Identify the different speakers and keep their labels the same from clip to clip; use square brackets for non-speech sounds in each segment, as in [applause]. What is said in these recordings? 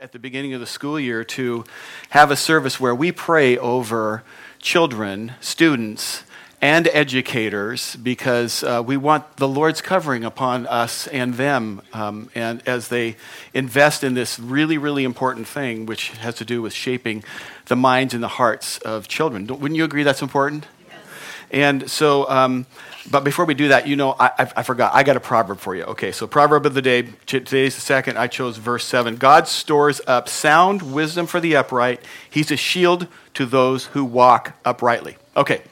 Speaker 1: at the beginning of the school year to have a service where we pray over children, students, and educators because uh, we want the Lord's covering upon us and them um, and as they invest in this really, really important thing, which has to do with shaping the minds and the hearts of children. Wouldn't you agree that's important? Yes. And so, um, but before we do that, you know, I, I, I, forgot. I got a proverb for you. Okay, so proverb of the day. Today's the second. I chose verse 7. God stores up sound wisdom for the upright. He's a shield to those who walk uprightly. Okay,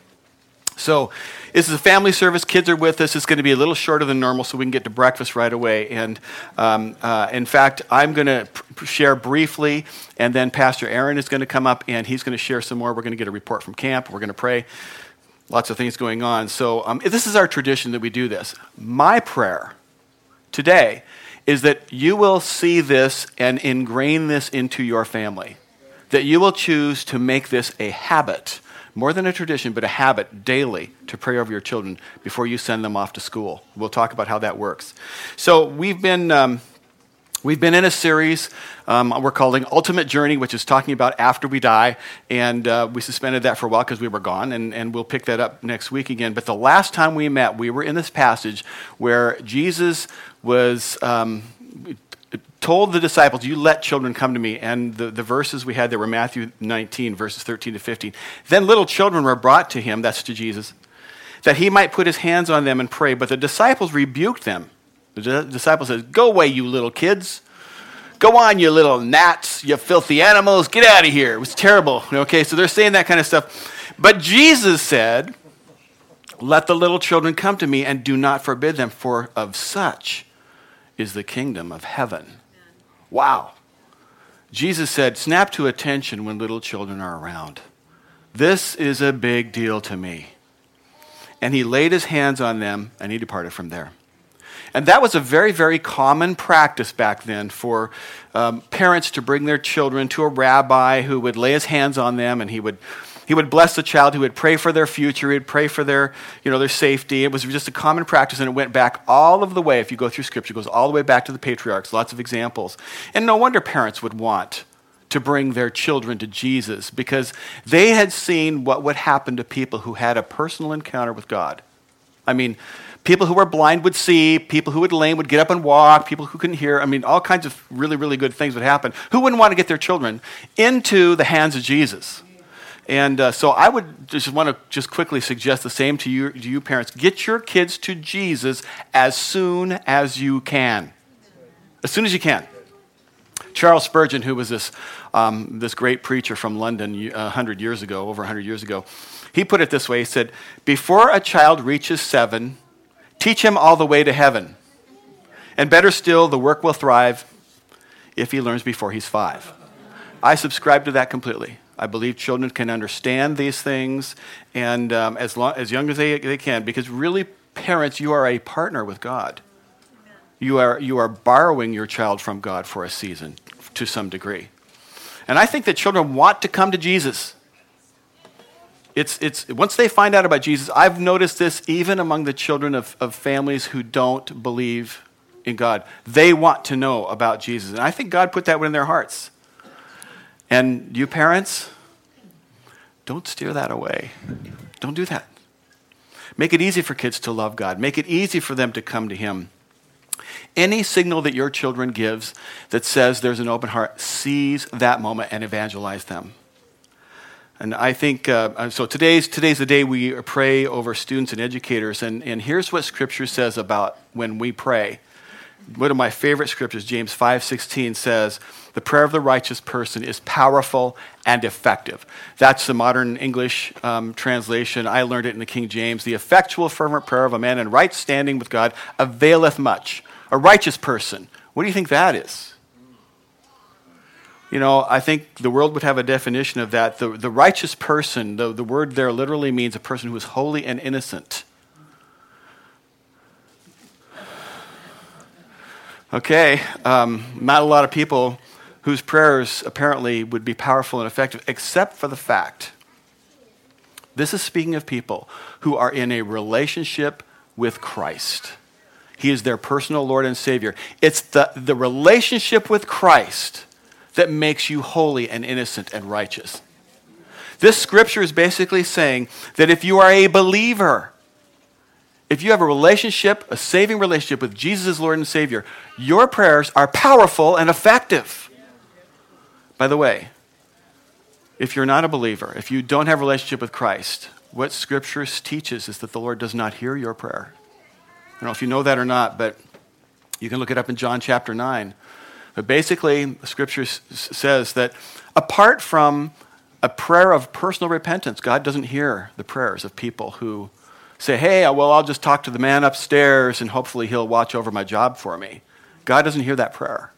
Speaker 1: so this is a family service. Kids are with us. It's going to be a little shorter than normal, so we can get to breakfast right away. And um, uh, in fact, I'm going to pr- share briefly, and then Pastor Aaron is going to come up and he's going to share some more. We're going to get a report from camp. We're going to pray lots of things going on. So, um, this is our tradition that we do this. My prayer today is that you will see this and ingrain this into your family, that you will choose to make this a habit. More than a tradition, but a habit daily to pray over your children before you send them off to school. We'll talk about how that works. So, we've been um, We've been in a series um, we're calling Ultimate Journey, which is talking about after we die. And uh, we suspended that for a while because we were gone, and, and we'll pick that up next week again. But the last time we met, we were in this passage where Jesus was. Um, told the disciples, You let children come to me. And the, the verses we had there were Matthew 19, verses 13 to 15. Then little children were brought to him, that's to Jesus, that he might put his hands on them and pray. But the disciples rebuked them. The disciple says, Go away, you little kids. Go on, you little gnats, you filthy animals. Get out of here. It was terrible. Okay, so they're saying that kind of stuff. But Jesus said, Let the little children come to me and do not forbid them, for of such is the kingdom of heaven. Wow. Jesus said, Snap to attention when little children are around. This is a big deal to me. And he laid his hands on them and he departed from there. And that was a very, very common practice back then for um, parents to bring their children to a rabbi who would lay his hands on them and he would he would bless the child he would pray for their future he'd pray for their you know their safety. It was just a common practice and it went back all of the way. If you go through scripture it goes all the way back to the patriarchs. Lots of examples. And no wonder parents would want to bring their children to jesus because they had seen what would happen to people who had a personal encounter with god. I mean People who were blind would see, people who were lame would get up and walk, people who couldn't hear. I mean, all kinds of really, really good things would happen. Who wouldn't want to get their children into the hands of Jesus? And uh, so I would just want to just quickly suggest the same to you, to you parents. Get your kids to Jesus as soon as you can. As soon as you can. Charles Spurgeon, who was this, um, this great preacher from London 100 years ago, over 100 years ago, he put it this way He said, Before a child reaches seven, Teach him all the way to heaven. And better still, the work will thrive if he learns before he's five. I subscribe to that completely. I believe children can understand these things and um, as, long, as young as they, they can, because really, parents, you are a partner with God. You are, you are borrowing your child from God for a season to some degree. And I think that children want to come to Jesus. It's, it's, once they find out about Jesus, I've noticed this even among the children of, of families who don't believe in God. They want to know about Jesus. And I think God put that in their hearts. And you parents, don't steer that away. Don't do that. Make it easy for kids to love God. Make it easy for them to come to Him. Any signal that your children gives that says there's an open heart, seize that moment and evangelize them. And I think, uh, so today's, today's the day we pray over students and educators. And, and here's what Scripture says about when we pray. One of my favorite scriptures, James 5.16, says, the prayer of the righteous person is powerful and effective. That's the modern English um, translation. I learned it in the King James. The effectual, fervent prayer of a man in right standing with God availeth much. A righteous person. What do you think that is? You know, I think the world would have a definition of that. The, the righteous person, the, the word there literally means a person who is holy and innocent. Okay, um, not a lot of people whose prayers apparently would be powerful and effective, except for the fact this is speaking of people who are in a relationship with Christ. He is their personal Lord and Savior. It's the, the relationship with Christ that makes you holy and innocent and righteous. This scripture is basically saying that if you are a believer, if you have a relationship, a saving relationship with Jesus as Lord and Savior, your prayers are powerful and effective. By the way, if you're not a believer, if you don't have a relationship with Christ, what Scripture teaches is that the Lord does not hear your prayer. I don't know if you know that or not, but you can look it up in John chapter 9. But basically, the Scripture s- says that apart from a prayer of personal repentance, God doesn't hear the prayers of people who say, hey, well, I'll just talk to the man upstairs and hopefully he'll watch over my job for me. God doesn't hear that prayer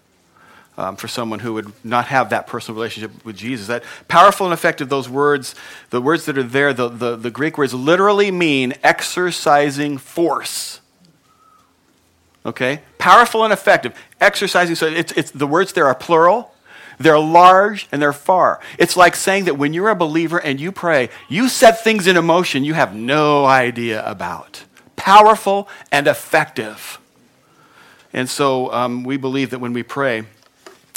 Speaker 1: um, for someone who would not have that personal relationship with Jesus. That powerful and effective, those words, the words that are there, the, the, the Greek words literally mean exercising force. Okay? Powerful and effective. Exercising, so it's, it's, the words there are plural. They're large and they're far. It's like saying that when you're a believer and you pray, you set things in motion you have no idea about. Powerful and effective. And so um, we believe that when we pray,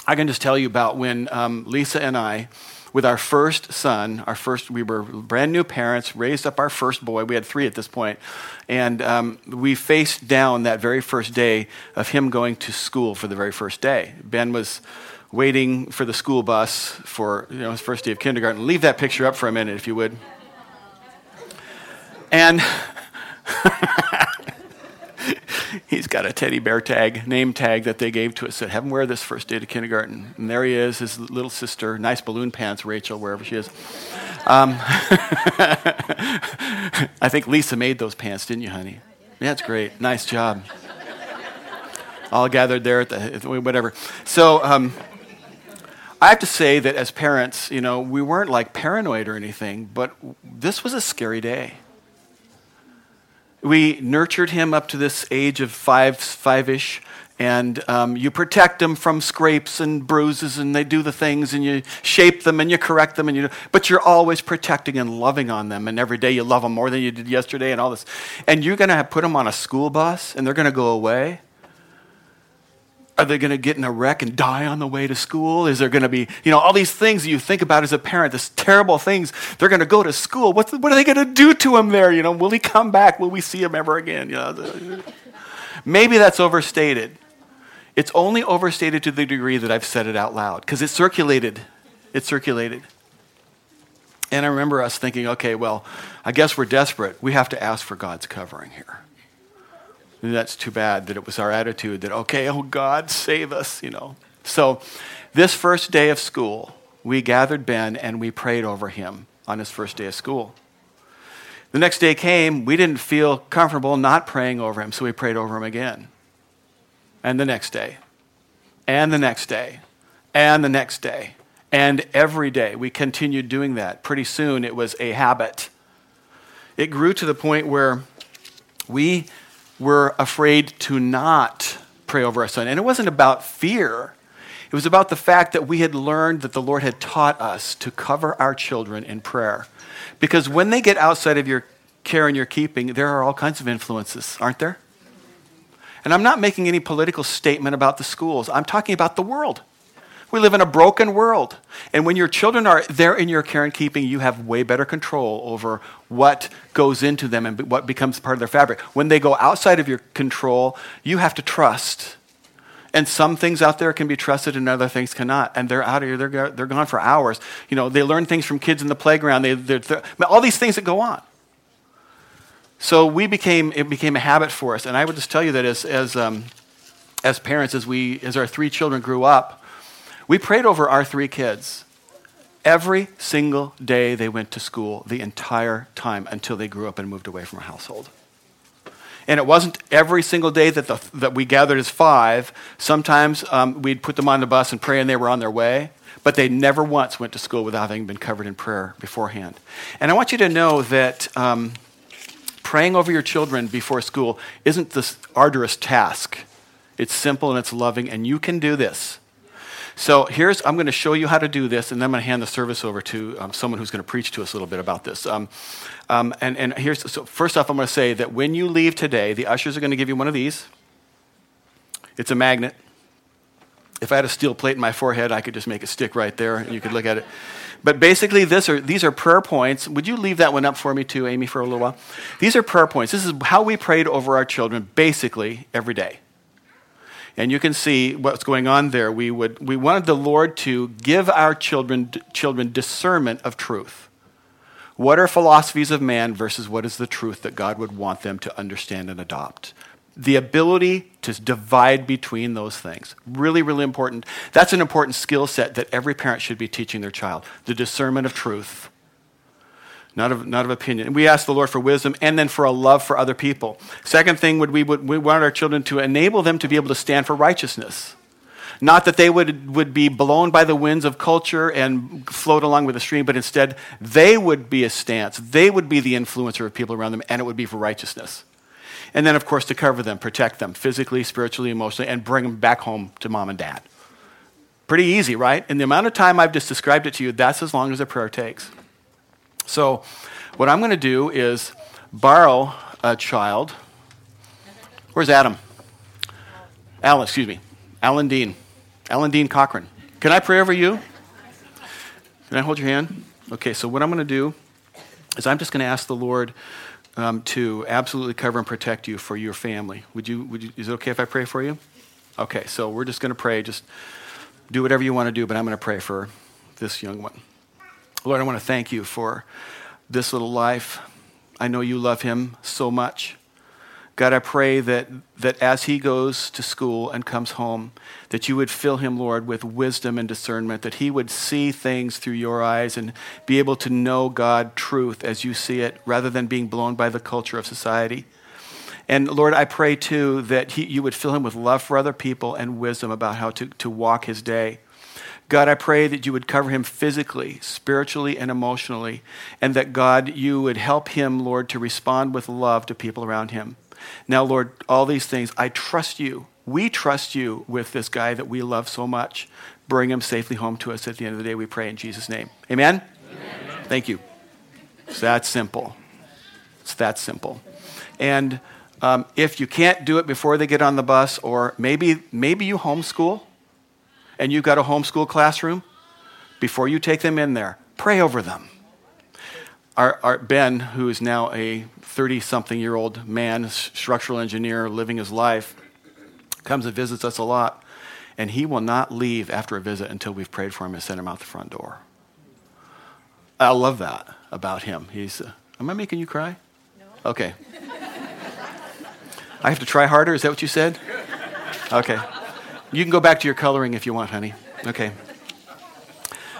Speaker 1: I can just tell you about when um, Lisa and I, with our first son, our first, we were brand new parents, raised up our first boy. We had three at this point, and um, we faced down that very first day of him going to school for the very first day. Ben was waiting for the school bus for you know, his first day of kindergarten. Leave that picture up for a minute, if you would. And [laughs] [laughs] he's got a teddy bear tag, name tag that they gave to us. Said, "Have him wear this first day to kindergarten." And there he is, his little sister, nice balloon pants, Rachel, wherever she is. Um, [laughs] I think Lisa made those pants, didn't you, honey? Yeah, it's great. Nice job. All gathered there at the whatever. So. Um, I have to say that as parents, you know, we weren't like paranoid or anything, but this was a scary day. We nurtured him up to this age of five, five-ish, and um, you protect them from scrapes and bruises, and they do the things, and you shape them and you correct them, and you. But you're always protecting and loving on them, and every day you love them more than you did yesterday, and all this. And you're to put them on a school bus, and they're to go away. Are they going to get in a wreck and die on the way to school? Is there going to be, you know, all these things you think about as a parent, these terrible things. They're going to go to school. What's, what are they going to do to him there? You know, will he come back? Will we see him ever again? You know, maybe that's overstated. It's only overstated to the degree that I've said it out loud because it circulated. It circulated. And I remember us thinking, okay, well, I guess we're desperate. We have to ask for God's covering here. That's too bad that it was our attitude that, okay, oh God, save us, you know. So, this first day of school, we gathered Ben and we prayed over him on his first day of school. The next day came, we didn't feel comfortable not praying over him, so we prayed over him again. And the next day, and the next day, and the next day, and every day. We continued doing that. Pretty soon, it was a habit. It grew to the point where we were afraid to not pray over our son. And it wasn't about fear, it was about the fact that we had learned that the Lord had taught us to cover our children in prayer. Because when they get outside of your care and your keeping, there are all kinds of influences, aren't there? And I'm not making any political statement about the schools, I'm talking about the world. We live in a broken world. And when your children are there in your care and keeping, you have way better control over what goes into them and what becomes part of their fabric. When they go outside of your control, you have to trust. And some things out there can be trusted and other things cannot. And they're out of here, they're, they're gone for hours. You know, they learn things from kids in the playground, they, they're, they're, all these things that go on. So we became, it became a habit for us. And I would just tell you that as, as, um, as parents, as, we, as our three children grew up, we prayed over our three kids every single day they went to school, the entire time until they grew up and moved away from our household. And it wasn't every single day that, the, that we gathered as five. Sometimes um, we'd put them on the bus and pray, and they were on their way. But they never once went to school without having been covered in prayer beforehand. And I want you to know that um, praying over your children before school isn't this arduous task. It's simple and it's loving, and you can do this. So here's, I'm going to show you how to do this, and then I'm going to hand the service over to um, someone who's going to preach to us a little bit about this. Um, um, and, and here's, so first off, I'm going to say that when you leave today, the ushers are going to give you one of these. It's a magnet. If I had a steel plate in my forehead, I could just make it stick right there and you could look at it. But basically, this are, these are prayer points. Would you leave that one up for me too, Amy, for a little while? These are prayer points. This is how we prayed over our children basically every day. And you can see what's going on there. We, would, we wanted the Lord to give our children, children discernment of truth. What are philosophies of man versus what is the truth that God would want them to understand and adopt? the ability to divide between those things. Really, really important. That's an important skill set that every parent should be teaching their child the discernment of truth, not of, not of opinion. We ask the Lord for wisdom and then for a love for other people. Second thing would we, would, we want our children to enable them to be able to stand for righteousness. Not that they would, would be blown by the winds of culture and float along with the stream, but instead they would be a stance. They would be the influencer of people around them, and it would be for righteousness. And then, of course, to cover them, protect them physically, spiritually, emotionally, and bring them back home to mom and dad. Pretty easy, right? In the amount of time I've just described it to you, that's as long as a prayer takes. So, what I'm going to do is borrow a child. Where's Adam? Alan, excuse me. Alan Dean. Alan Dean Cochran. Can I pray over you? Can I hold your hand? Okay, so what I'm going to do is I'm just going to ask the Lord um, to absolutely cover and protect you for your family. Would you, would you, is it okay if I pray for you? Okay, so we're just going to pray. Just do whatever you want to do, but I'm going to pray for this young one. Lord, I want to thank you for this little life. I know you love him so much. God, I pray that, that as he goes to school and comes home, that you would fill him, Lord, with wisdom and discernment, that he would see things through your eyes and be able to know God truth as you see it, rather than being blown by the culture of society. And Lord, I pray too that he, you would fill him with love for other people and wisdom about how to, to walk his day. God, I pray that you would cover him physically, spiritually, and emotionally, and that God, you would help him, Lord, to respond with love to people around him. Now, Lord, all these things, I trust you. We trust you with this guy that we love so much. Bring him safely home to us at the end of the day, we pray in Jesus' name. Amen? Amen. Thank you. It's that simple. It's that simple. And um, if you can't do it before they get on the bus, or maybe, maybe you homeschool and you've got a homeschool classroom, before you take them in there, pray over them. Our, our Ben, who is now a 30 something year old man, structural engineer, living his life, comes and visits us a lot. And he will not leave after a visit until we've prayed for him and sent him out the front door. I love that about him. He's, uh, am I making you cry? No. Okay. [laughs] I have to try harder? Is that what you said? [laughs] Okay. You can go back to your coloring if you want, honey. Okay.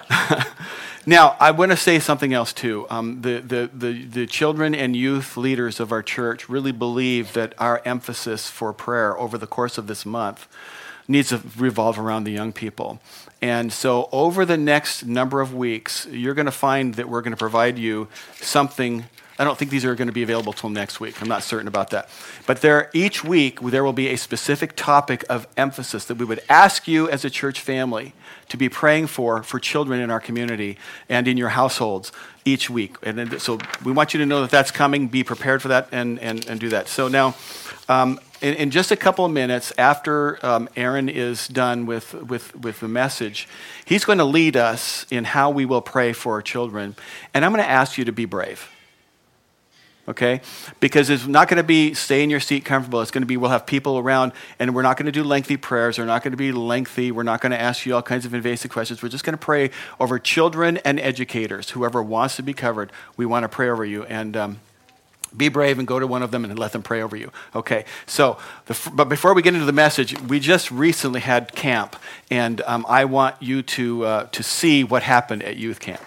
Speaker 1: [laughs] Now, I want to say something else too. Um, the, the, the, the children and youth leaders of our church really believe that our emphasis for prayer over the course of this month needs to revolve around the young people. And so, over the next number of weeks, you're going to find that we're going to provide you something I don't think these are going to be available till next week. I'm not certain about that. But there, each week, there will be a specific topic of emphasis that we would ask you as a church family to be praying for for children in our community and in your households each week. And so we want you to know that that's coming. Be prepared for that and, and, and do that. So now, um, in, in, just a couple of minutes after um, Aaron is done with, with, with the message, he's going to lead us in how we will pray for our children. And I'm going to ask you to be brave okay? Because it's not going to be stay in your seat comfortable. It's going to be we'll have people around and we're not going to do lengthy prayers. They're not going to be lengthy. We're not going to ask you all kinds of invasive questions. We're just going to pray over children and educators. Whoever wants to be covered, we want to pray over you. And, um, be brave and go to one of them and let them pray over you. Okay, so, the, but before we get into the message, we just recently had camp, and um, I want you to, uh, to see what happened at youth camp.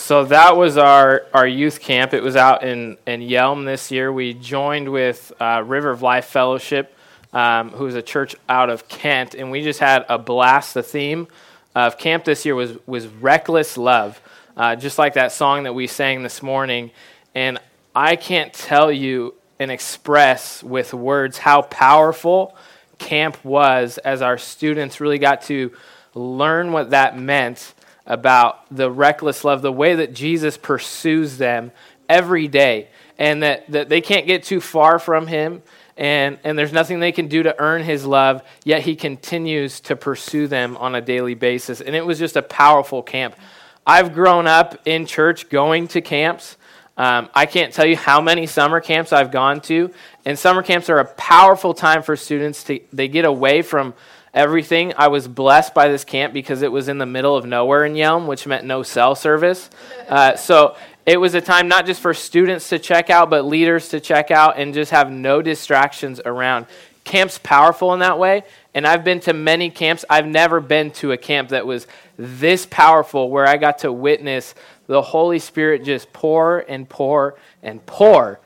Speaker 2: So that was our, our youth camp. It was out in, in Yelm this year. We joined with uh, River of Life Fellowship, um, who is a church out of Kent, and we just had a blast. The theme of camp this year was, was reckless love, uh, just like that song that we sang this morning. And I can't tell you and express with words how powerful camp was as our students really got to learn what that meant about the reckless love, the way that Jesus pursues them every day, and that, that they can't get too far from him. and, and there's nothing they can do to earn his love, yet he continues to pursue them on a daily basis. And it was just a powerful camp. I've grown up in church going to camps. Um, I can't tell you how many summer camps I've gone to, and summer camps are a powerful time for students to they get away from everything. I was blessed by this camp because it was in the middle of nowhere in Yelm, which meant no cell service. [laughs] Uh, so it was a time not just for students to check out, but leaders to check out and just have no distractions around. Camp's powerful in that way, and I've been to many camps. I've never been to a camp that was this powerful where I got to witness the Holy Spirit just pour and pour and pour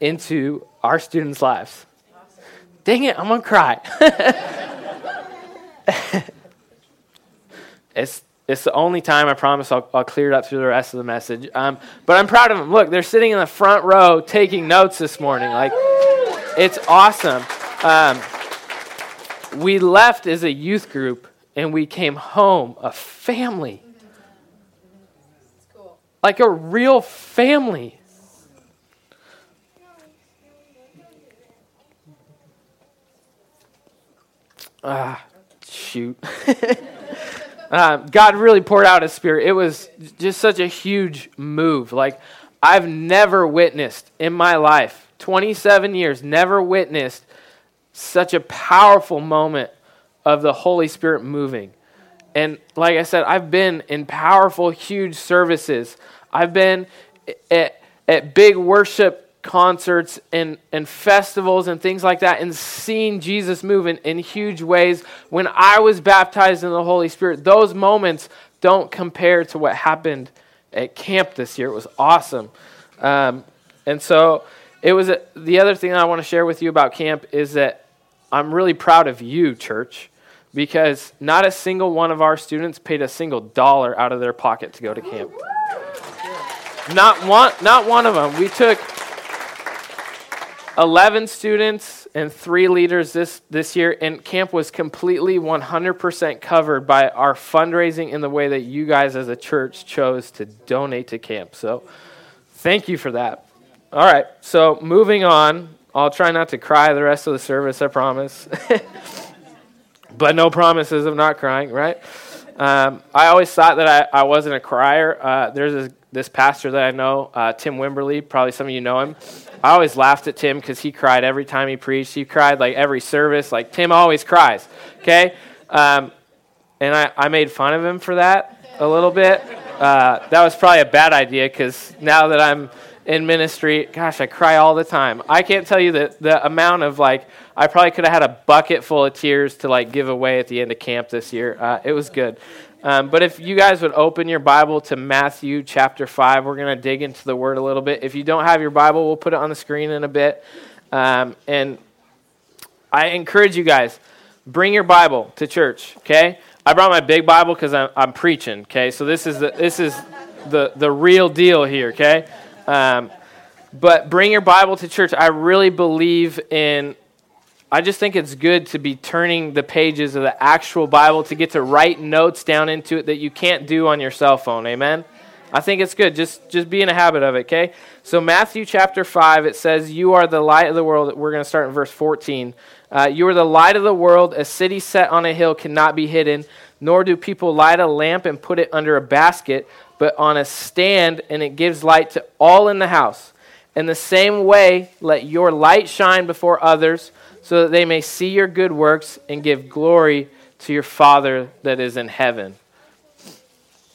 Speaker 2: into our students' lives. Awesome. Dang it, I'm going to cry. [laughs] [laughs] it's, it's the only time I promise I'll, I'll, clear it up through the rest of the message. Um, but I'm proud of them. Look, they're sitting in the front row taking notes this morning. Like, it's awesome. Um, we left as a youth group and we came home a family. Like a real family. Ah, shoot. um, [laughs] God really poured out His Spirit. It was just such a huge move. Like, I've never witnessed in my life, 27 years, never witnessed such a powerful moment of the Holy Spirit moving. And like I said, I've been in powerful, huge services. I've been at, at big worship concerts and, and festivals and things like that and seeing Jesus move in, in huge ways. When I was baptized in the Holy Spirit, those moments don't compare to what happened at camp this year. It was awesome. Um, and so it was a, the other thing I want to share with you about camp is that I'm really proud of you, church, because not a single one of our students paid a single dollar out of their pocket to go to camp. Not one, not one of them. We took 11 students and three leaders this, this year, and camp was completely 100% covered by our fundraising in the way that you guys as a church chose to donate to camp. So thank you for that. All right, so moving on. I'll try not to cry the rest of the service, I promise. [laughs] but no promises of not crying, right? Um, I always thought that I, I wasn't a crier. Uh, there's this, this, pastor that I know, uh, Tim Wimberly. Probably some of you know him. I always laughed at Tim because he cried every time he preached. He cried like every service. Like Tim always cries. Okay, um, and I, I made fun of him for that a little bit. Uh, that was probably a bad idea because now that I'm in ministry, gosh, I cry all the time. I can't tell you the, the amount of like, I probably could have had a bucket full of tears to like give away at the end of camp this year. Uh, it was good. Um, but if you guys would open your Bible to Matthew chapter 5, we're going to dig into the word a little bit. If you don't have your Bible, we'll put it on the screen in a bit. Um, and I encourage you guys, bring your Bible to church, okay? I brought my big Bible because I'm, I'm, preaching, okay? So this is the, this is the, the real deal here, okay? Um, but bring your Bible to church. I really believe in, I just think it's good to be turning the pages of the actual Bible to get to write notes down into it that you can't do on your cell phone. Amen? I think it's good. Just, just be in a habit of it, okay? So, Matthew chapter 5, it says, You are the light of the world. We're going to start in verse 14. Uh, you are the light of the world. A city set on a hill cannot be hidden, nor do people light a lamp and put it under a basket but on a stand, and it gives light to all in the house. In the same way, let your light shine before others, so that they may see your good works and give glory to your Father that is in heaven.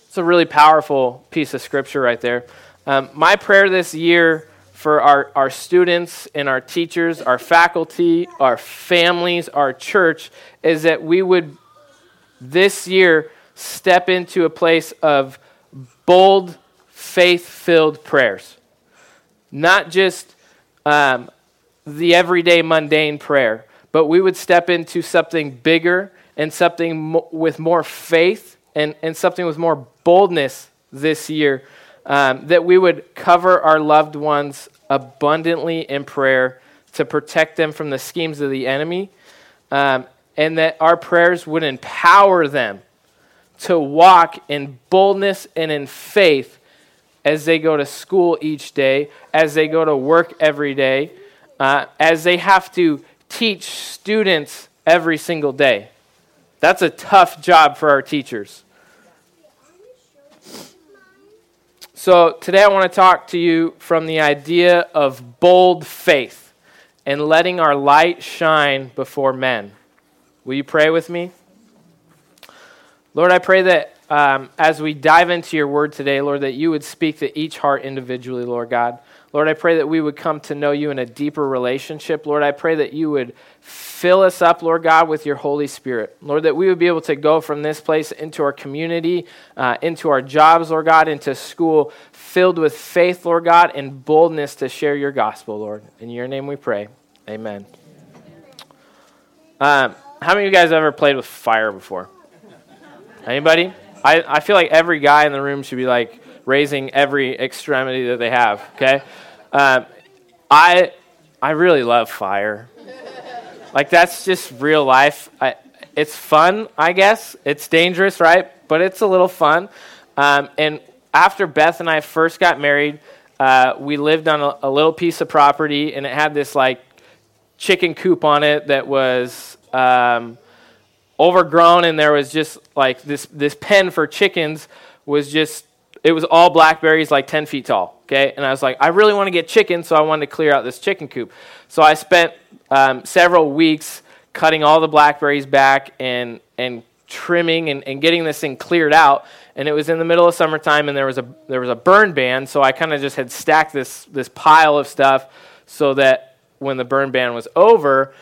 Speaker 2: It's a really powerful piece of scripture right there. Um, my prayer this year for our, our students and our teachers, our faculty, our families, our church, is that we would this year step into a place of bold, faith filled prayers. Not just um, the everyday mundane prayer, but we would step into something bigger and something mo- with more faith and, and something with more boldness this year. Um, that we would cover our loved ones abundantly in prayer to protect them from the schemes of the enemy, um, and that our prayers would empower them to walk in boldness and in faith as they go to school each day, as they go to work every day, uh, as they have to teach students every single day. That's a tough job for our teachers. So, today I want to talk to you from the idea of bold faith and letting our light shine before men. Will you pray with me? Lord, I pray that um, as we dive into your word today, Lord, that you would speak to each heart individually, Lord God. Lord, I pray that we would come to know you in a deeper relationship. Lord, I pray that you would fill us up, Lord God, with your Holy Spirit. Lord, that we would be able to go from this place into our community, uh, into our jobs, Lord God, into school, filled with faith, Lord God, and boldness to share your gospel, Lord. In your name we pray. Amen. Um, how many of you guys ever played with fire before? Anybody? I, I feel like every guy in the room should be like raising every extremity that they have, okay? Um, I, I really love fire. Like, that's just real life. I, it's fun, I guess. It's dangerous, right? But it's a little fun. Um, and after Beth and I first got married, uh, we lived on a, a, little piece of property, and it had this like chicken coop on it that was um, overgrown, and there was just like this this pen for chickens was just it was all blackberries like 10 feet tall okay? And i was like i really want to get chickens so i wanted to clear out this chicken coop. So i spent um, several weeks cutting all the blackberries back and and trimming and, and getting this thing cleared out. And it was in the middle of summertime and there was a there was a burn ban so i kind of just had stacked this this pile of stuff so that when the burn ban was over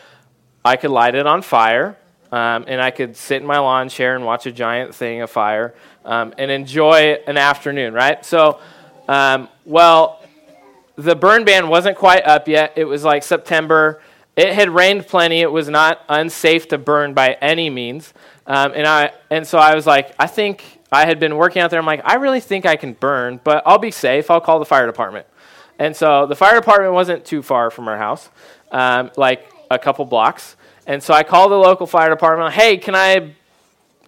Speaker 2: i could light it on fire um, and i could sit in my lawn chair and watch a giant thing of fire um, and enjoy an afternoon, right? So, um, well, the burn ban wasn't quite up yet. It was like September. It had rained plenty. It was not unsafe to burn by any means. Um, and I and so I was like, I think I had been working out there. I'm like, I really think I can burn, but I'll be safe. I'll call the fire department. And so the fire department wasn't too far from our house, um, like a couple blocks. And so I called the local fire department. Hey, can I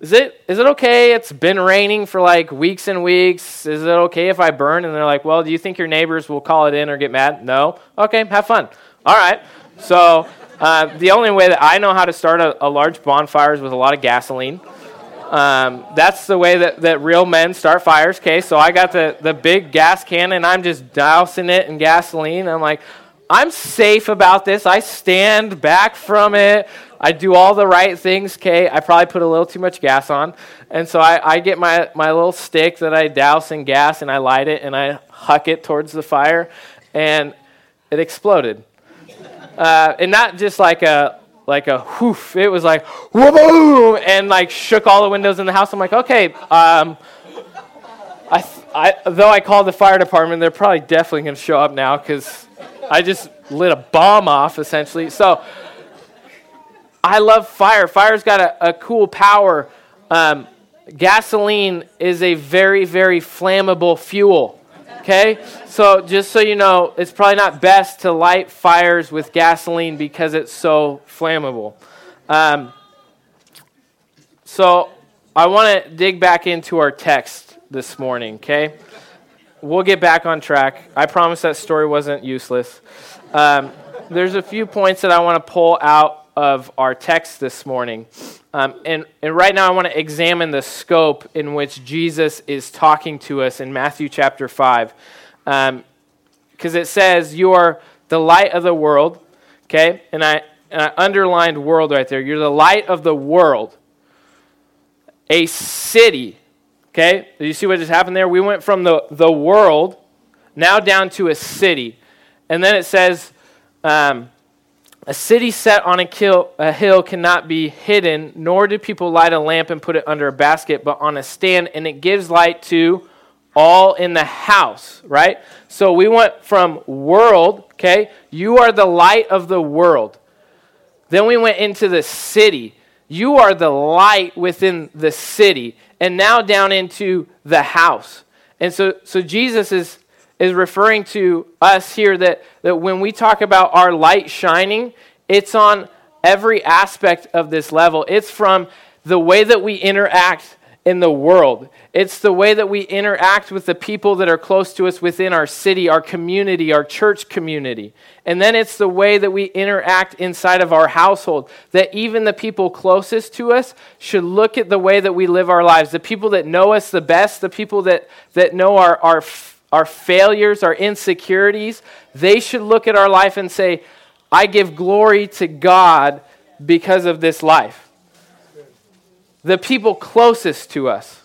Speaker 2: is it is it okay? It's been raining for like weeks and weeks. Is it okay if I burn? And they're like, well, do you think your neighbors will call it in or get mad? No. Okay, have fun. All right. So uh, the only way that I know how to start a, a large bonfire is with a lot of gasoline. Um, that's the way that, that real men start fires. Okay, so I got the, the big gas can and I'm just dousing it in gasoline. I'm like, I'm safe about this. I stand back from it. I do all the right things, okay? I probably put a little too much gas on. And so I, I get my, my little stick that I douse in gas and I light it and I huck it towards the fire and it exploded. Uh, and not just like a like a whoof. It was like boom and like shook all the windows in the house. I'm like, okay. Um, I, I, though I called the fire department, they're probably definitely going to show up now because I just lit a bomb off essentially. So I love fire. Fire's got a, a cool power. Um, gasoline is a very, very flammable fuel. Okay? So, just so you know, it's probably not best to light fires with gasoline because it's so flammable. Um, so, I want to dig back into our text this morning, okay? We'll get back on track. I promise that story wasn't useless. Um, there's a few points that I want to pull out of our text this morning. Um, and, and right now, I want to examine the scope in which Jesus is talking to us in Matthew chapter 5. Because um, it says, You are the light of the world. Okay? And I, and I underlined world right there. You're the light of the world. A city. Okay? Did you see what just happened there? We went from the, the world now down to a city. And then it says, um, a city set on a, kill, a, hill cannot be hidden, nor do people light a lamp and put it under a basket, but on a stand, and it gives light to all in the house, right? So we went from world, okay? You are the light of the world. Then we went into the city. You are the light within the city. And now down into the house. And so, so Jesus is is referring to us here that, that when we talk about our light shining, it's on every aspect of this level. It's from the way that we interact in the world. It's the way that we interact with the people that are close to us within our city, our community, our church community. And then it's the way that we interact inside of our household. That even the people closest to us should look at the way that we live our lives. The people that know us the best, the people that, that know our, our, our failures, our insecurities, they should look at our life and say, I give glory to God because of this life the people closest to us.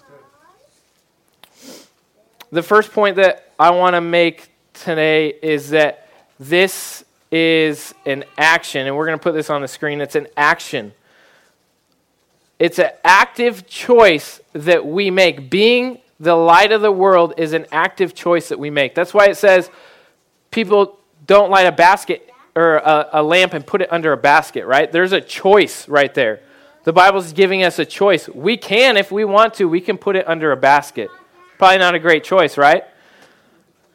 Speaker 2: The first point that I want to make today is that this is an action, and we're going to put this on the screen. It's an action. It's an active choice that we make. Being the light of the world is an active choice that we make. That's why it says people don't light a basket or a, a lamp and put it under a basket, right? There's a choice right there. The Bible's giving us a choice. We can, if we want to, we can put it under a basket. Probably not a great choice, right?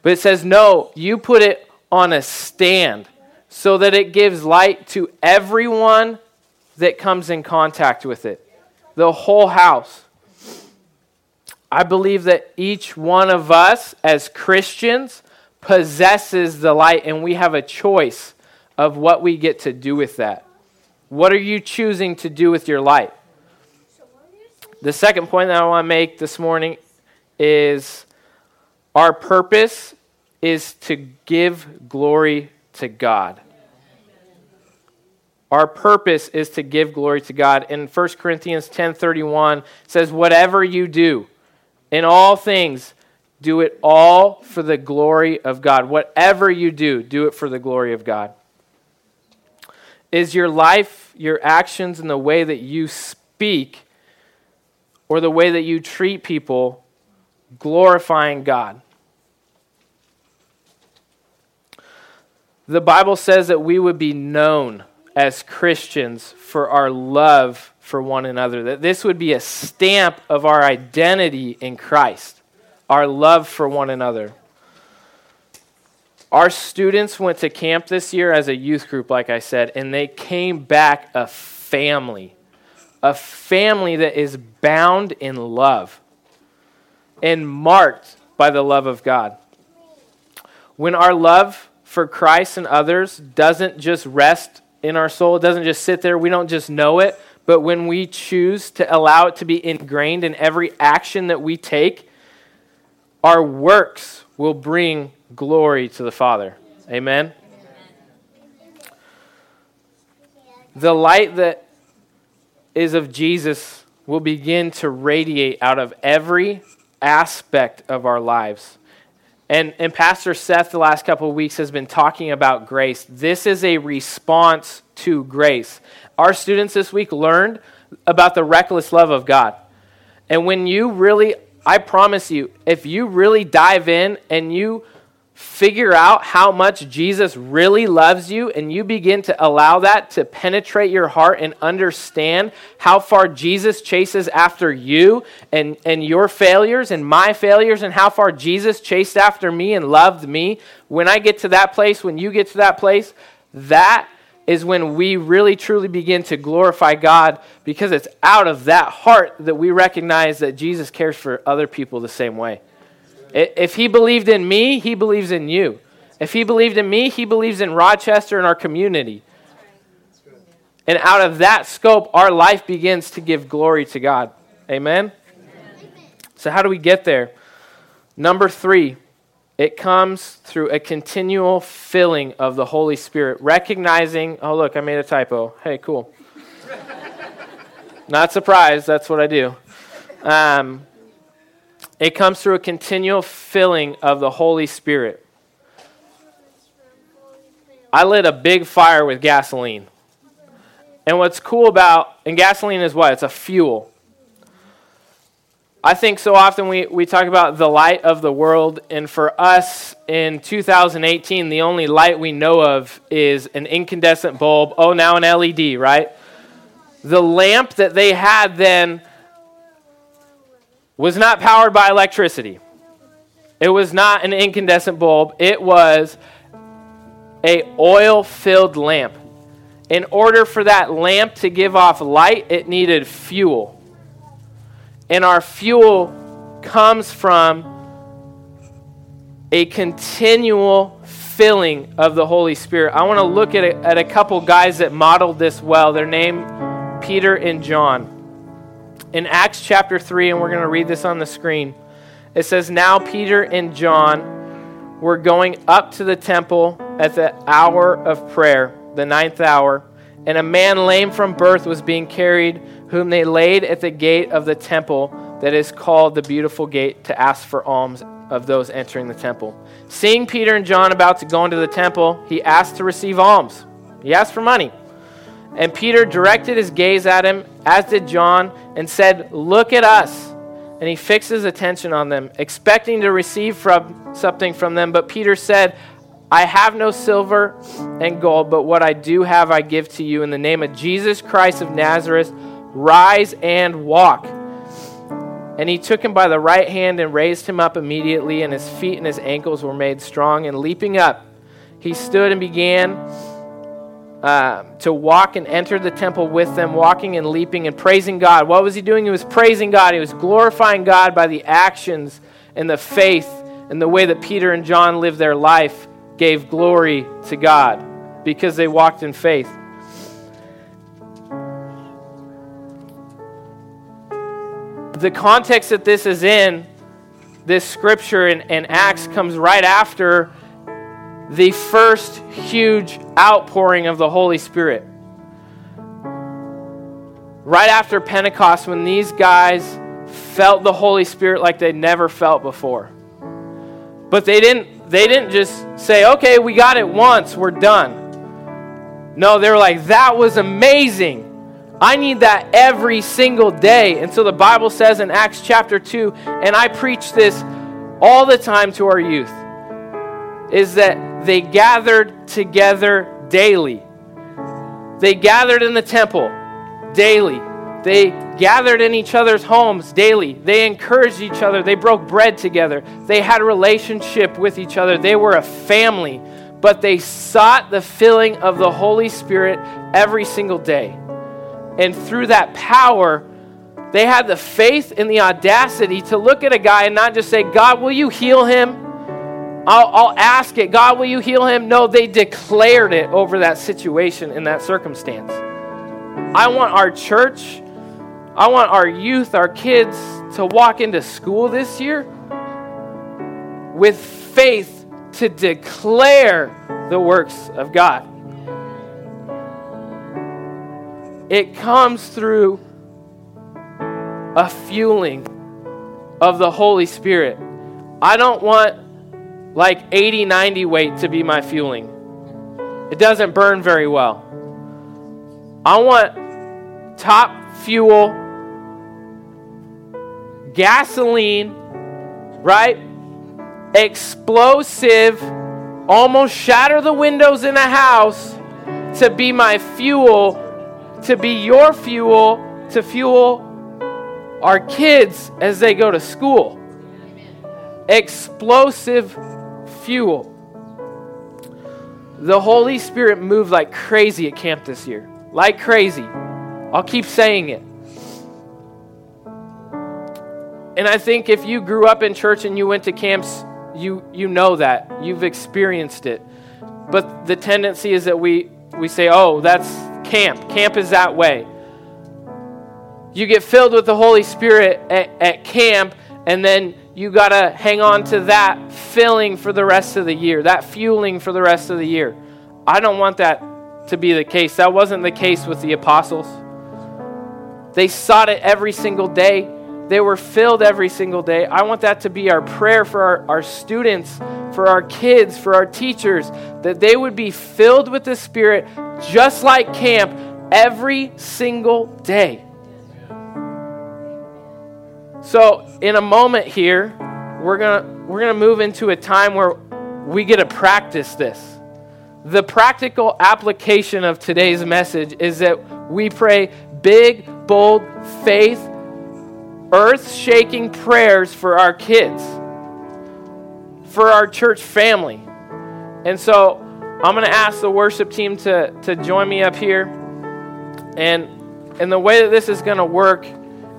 Speaker 2: But it says, no, you put it on a stand so that it gives light to everyone that comes in contact with it, the whole house. I believe that each one of us as Christians possesses the light, and we have a choice of what we get to do with that. What are you choosing to do with your life? The second point that I want to make this morning is our purpose is to give glory to God. Our purpose is to give glory to God. In 1 Corinthians 10:31 says whatever you do in all things do it all for the glory of God. Whatever you do, do it for the glory of God. Is your life, your actions, and the way that you speak or the way that you treat people glorifying God? The Bible says that we would be known as Christians for our love for one another, that this would be a stamp of our identity in Christ, our love for one another. Our students went to camp this year as a youth group, like I said, and they came back a family. A family that is bound in love and marked by the love of God. When our love for Christ and others doesn't just rest in our soul, it doesn't just sit there, we don't just know it, but when we choose to allow it to be ingrained in every action that we take, our works will bring glory to the Father. Amen? The light that is of Jesus will begin to radiate out of every aspect of our lives. And, and Pastor Seth, the last couple of weeks, has been talking about grace. This is a response to grace. Our students this week learned about the reckless love of God. And when you really, I promise you, if you really dive in and you figure out how much Jesus really loves you and you begin to allow that to penetrate your heart and understand how far Jesus chases after you and, and your failures and my failures and how far Jesus chased after me and loved me, when I get to that place, when you get to that place, that is when we really truly begin to glorify God because it's out of that heart that we recognize that Jesus cares for other people the same way. If he believed in me, he believes in you. If he believed in me, he believes in Rochester and our community. And out of that scope, our life begins to give glory to God. Amen? So, how do we get there? Number three, it comes through a continual filling of the Holy Spirit, recognizing, oh, look, I made a typo. Hey, cool. [laughs] Not surprised, that's what I do. Um, it comes through a continual filling of the Holy Spirit. I lit a big fire with gasoline. And what's cool about, and gasoline is what? It's a fuel. I think so often we, we talk about the light of the world, and for us in 2018, the only light we know of is an incandescent bulb. Oh, now an LED, right? The lamp that they had then was not powered by electricity. It was not an incandescent bulb. It was a oil-filled lamp. In order for that lamp to give off light, it needed fuel. And our fuel comes from a continual filling of the Holy Spirit. I want to look at a, at a couple guys that modeled this well. Their name, Peter and John. In Acts chapter 3, and we're going to read this on the screen, it says, Now Peter and John were going up to the temple at the hour of prayer, the ninth hour, and a man lame from birth was being carried, whom they laid at the gate of the temple that is called the Beautiful Gate to ask for alms of those entering the temple. Seeing Peter and John about to go into the temple, he asked to receive alms. He asked for money. And Peter directed his gaze at him, as did John, and said, Look at us. And he fixed his attention on them, expecting to receive from something from them. But Peter said, I have no silver and gold, but what I do have I give to you. In the name of Jesus Christ of Nazareth, rise and walk. And he took him by the right hand and raised him up immediately, and his feet and his ankles were made strong. And leaping up, he stood and began uh, to walk and enter the temple with them, walking and leaping and praising God. What was he doing? He was praising God. He was glorifying God by the actions and the faith and the way that Peter and John lived their life gave glory to God because they walked in faith. the context that this is in, this scripture in, in Acts comes right after the first huge outpouring of the Holy Spirit. Right after Pentecost, when these guys felt the Holy Spirit like they'd never felt before. But they didn't, they didn't just say, okay, we got it once, we're done. No, they were like, that was amazing. I need that every single day. And so the Bible says in Acts chapter 2, and I preach this all the time to our youth, is that they gathered together daily. They gathered in the temple daily. They gathered in each other's homes daily. They encouraged each other. They broke bread together. They had a relationship with each other. They were a family. But they sought the filling of the Holy Spirit every single day. And through that power, they had the faith and the audacity to look at a guy and not just say, God, will you heal him? I'll, I'll, ask it. God, will you heal him? No, they declared it over that situation in that circumstance. I want our church, I want our youth, our kids to walk into school this year with faith to declare the works of God. It comes through a fueling of the Holy Spirit. I don't want like 80, 90 weight to be my fueling. It doesn't burn very well. I want top fuel, gasoline, right? Explosive, almost shatter the windows in a house to be my fuel to be your fuel to fuel our kids as they go to school. Explosive fuel. The Holy Spirit moved like crazy at camp this year. Like crazy. I'll keep saying it. And I think if you grew up in church and you went to camps, you, you know that. You've experienced it. But the tendency is that we, we say, oh, that's camp. Camp is that way. You get filled with the Holy Spirit at, at camp, and then you got to hang on to that filling for the rest of the year, that fueling for the rest of the year. I don't want that to be the case. That wasn't the case with the apostles. They sought it every single day. They were filled every single day. I want that to be our prayer for our, our students, for our kids, for our teachers, that they would be filled with the Spirit just like camp every single day. So, in a moment here, we're going to we're going to move into a time where we get to practice this. The practical application of today's message is that we pray big, bold, faith, earth shaking prayers for our kids, for our church family. And so I'm going to ask the worship team to, to join me up here. And, and the way that this is going to work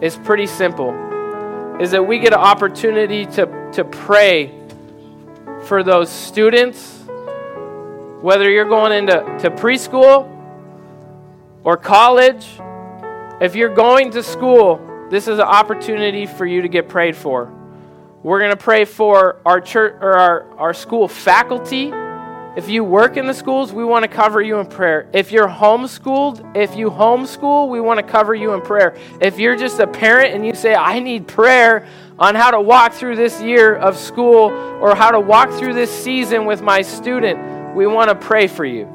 Speaker 2: is pretty simple. Is that we get an opportunity to, to pray for those students, whether you're going into to preschool or college, if you're going to school, this is an opportunity for you to get prayed for. We're going to pray for our church or our, our school faculty. If you work in the schools, we want to cover you in prayer. If you're homeschooled, if you homeschool, we want to cover you in prayer. If you're just a parent and you say, I need prayer on how to walk through this year of school or how to walk through this season with my student, we want to pray for you.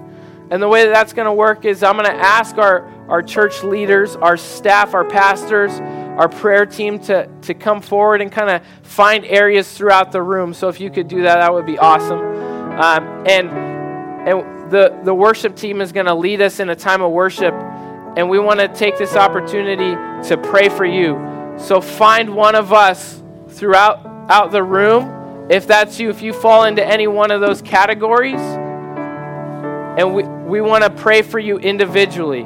Speaker 2: And the way that that's going to work is I'm going to ask our, our church leaders, our staff, our pastors, our prayer team to, to come forward and kind of find areas throughout the room. So if you could do that, that would be awesome. Um, and and the, the worship team is going to lead us in a time of worship. And we want to take this opportunity to pray for you. So find one of us throughout out the room. If that's you, if you fall into any one of those categories, and we, we want to pray for you individually.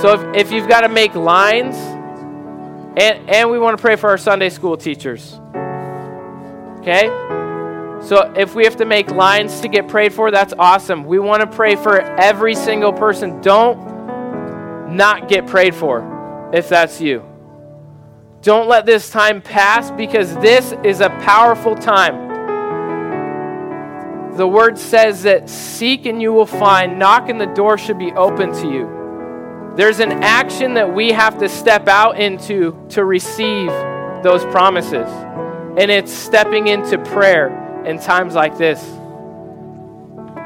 Speaker 2: So if, if you've got to make lines, and, and we want to pray for our Sunday school teachers. Okay? So if we have to make lines to get prayed for, that's awesome. We want to pray for every single person. Don't not get prayed for if that's you. Don't let this time pass because this is a powerful time the word says that seek and you will find, knock and the door should be open to you. There's an action that we have to step out into to receive those promises. And it's stepping into prayer in times like this.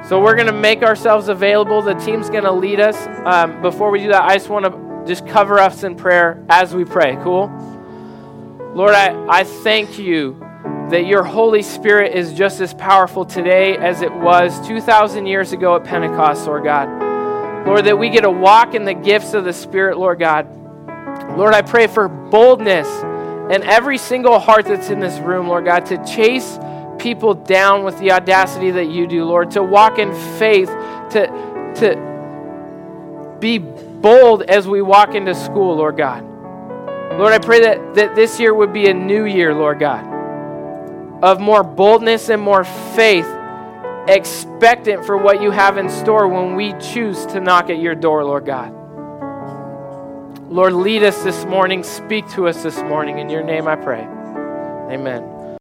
Speaker 2: So we're going to make ourselves available. The team's going to lead us. Um, before we do that, I just want to just cover us in prayer as we pray. Cool? Lord, I, I thank you that your Holy Spirit is just as powerful today as it was 2,000 years ago at Pentecost, Lord God. Lord, that we get to walk in the gifts of the Spirit, Lord God. Lord, I pray for boldness in every single heart that's in this room, Lord God, to chase people down with the audacity that you do, Lord, to walk in faith, to, to be bold as we walk into school, Lord God. Lord, I pray that, that this year would be a new year, Lord God of more boldness and more faith, expectant for what you have in store when we choose to knock at your door, Lord God. Lord, lead us this morning. Speak to us this morning. In your name I pray. Amen.